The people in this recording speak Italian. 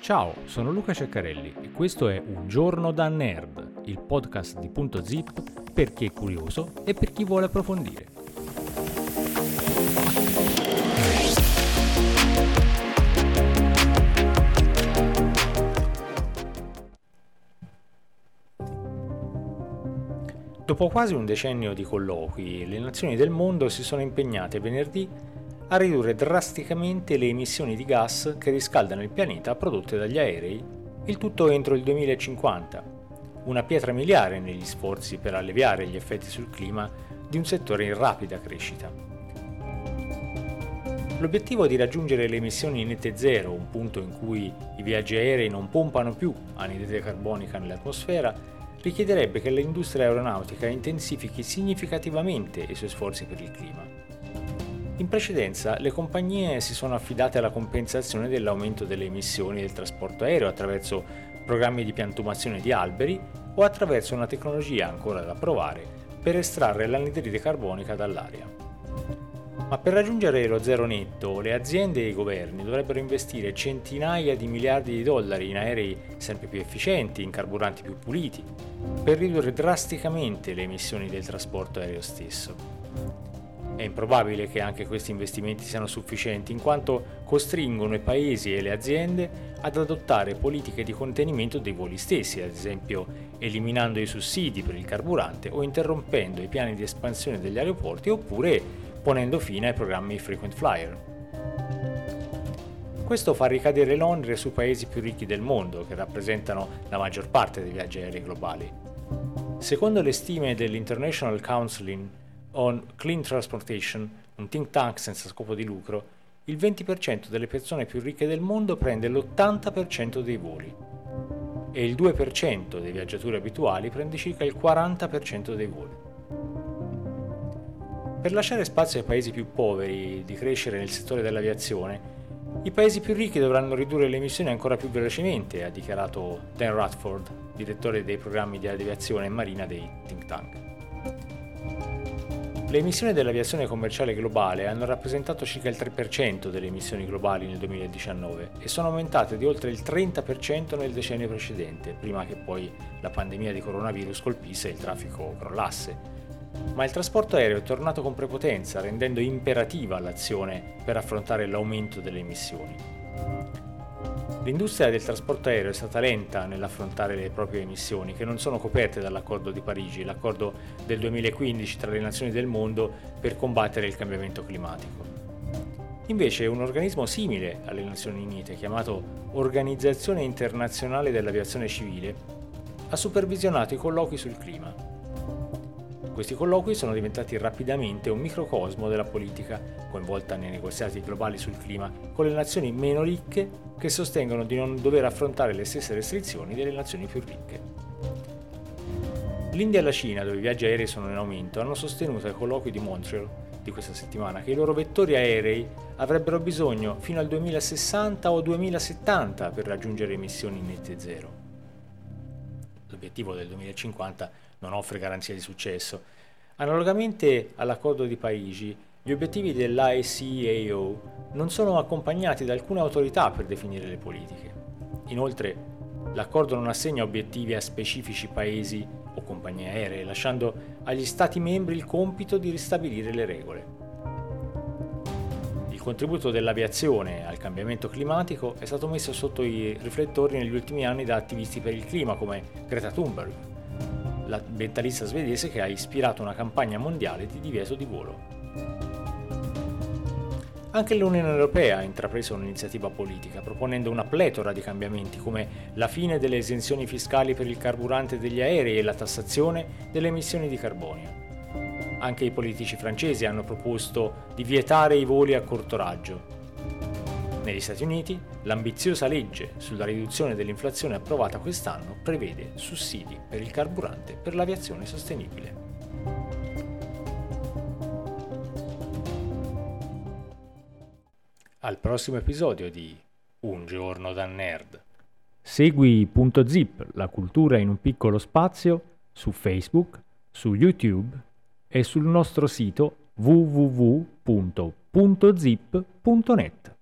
Ciao, sono Luca Ceccarelli e questo è Un giorno da nerd, il podcast di Punto Zip per chi è curioso e per chi vuole approfondire. Dopo quasi un decennio di colloqui, le nazioni del mondo si sono impegnate venerdì a ridurre drasticamente le emissioni di gas che riscaldano il pianeta prodotte dagli aerei, il tutto entro il 2050, una pietra miliare negli sforzi per alleviare gli effetti sul clima di un settore in rapida crescita. L'obiettivo di raggiungere le emissioni nette zero, un punto in cui i viaggi aerei non pompano più anidride carbonica nell'atmosfera, richiederebbe che l'industria aeronautica intensifichi significativamente i suoi sforzi per il clima. In precedenza le compagnie si sono affidate alla compensazione dell'aumento delle emissioni del trasporto aereo attraverso programmi di piantumazione di alberi o attraverso una tecnologia ancora da provare per estrarre l'anidride carbonica dall'aria. Ma per raggiungere lo zero netto, le aziende e i governi dovrebbero investire centinaia di miliardi di dollari in aerei sempre più efficienti, in carburanti più puliti, per ridurre drasticamente le emissioni del trasporto aereo stesso. È improbabile che anche questi investimenti siano sufficienti in quanto costringono i paesi e le aziende ad adottare politiche di contenimento dei voli stessi, ad esempio eliminando i sussidi per il carburante o interrompendo i piani di espansione degli aeroporti oppure ponendo fine ai programmi frequent flyer. Questo fa ricadere l'onere sui paesi più ricchi del mondo, che rappresentano la maggior parte dei viaggi aerei globali. Secondo le stime dell'International Council on Clean Transportation, un think tank senza scopo di lucro, il 20% delle persone più ricche del mondo prende l'80% dei voli e il 2% dei viaggiatori abituali prende circa il 40% dei voli. Per lasciare spazio ai paesi più poveri di crescere nel settore dell'aviazione, i paesi più ricchi dovranno ridurre le emissioni ancora più velocemente, ha dichiarato Dan Radford, direttore dei programmi di aviazione marina dei think tank. Le emissioni dell'aviazione commerciale globale hanno rappresentato circa il 3% delle emissioni globali nel 2019 e sono aumentate di oltre il 30% nel decennio precedente, prima che poi la pandemia di coronavirus colpisse e il traffico crollasse. Ma il trasporto aereo è tornato con prepotenza, rendendo imperativa l'azione per affrontare l'aumento delle emissioni. L'industria del trasporto aereo è stata lenta nell'affrontare le proprie emissioni, che non sono coperte dall'accordo di Parigi, l'accordo del 2015 tra le nazioni del mondo per combattere il cambiamento climatico. Invece un organismo simile alle Nazioni Unite, chiamato Organizzazione Internazionale dell'Aviazione Civile, ha supervisionato i colloqui sul clima questi colloqui sono diventati rapidamente un microcosmo della politica, coinvolta nei negoziati globali sul clima, con le nazioni meno ricche che sostengono di non dover affrontare le stesse restrizioni delle nazioni più ricche. L'India e la Cina, dove i viaggi aerei sono in aumento, hanno sostenuto ai colloqui di Montreal di questa settimana che i loro vettori aerei avrebbero bisogno fino al 2060 o 2070 per raggiungere emissioni nette zero. L'obiettivo del 2050 non offre garanzia di successo. Analogamente all'accordo di Parigi, gli obiettivi dell'ICAO non sono accompagnati da alcuna autorità per definire le politiche. Inoltre, l'accordo non assegna obiettivi a specifici paesi o compagnie aeree, lasciando agli Stati membri il compito di ristabilire le regole. Il contributo dell'aviazione al cambiamento climatico è stato messo sotto i riflettori negli ultimi anni da attivisti per il clima come Greta Thunberg, l'ambientalista svedese che ha ispirato una campagna mondiale di divieto di volo. Anche l'Unione Europea ha intrapreso un'iniziativa politica, proponendo una pletora di cambiamenti come la fine delle esenzioni fiscali per il carburante degli aerei e la tassazione delle emissioni di carbonio. Anche i politici francesi hanno proposto di vietare i voli a corto raggio, negli Stati Uniti, l'ambiziosa legge sulla riduzione dell'inflazione approvata quest'anno prevede sussidi per il carburante per l'aviazione sostenibile. Al prossimo episodio di Un giorno da nerd. Segui Punto Zip, la cultura in un piccolo spazio, su Facebook, su YouTube e sul nostro sito www.puntozip.net.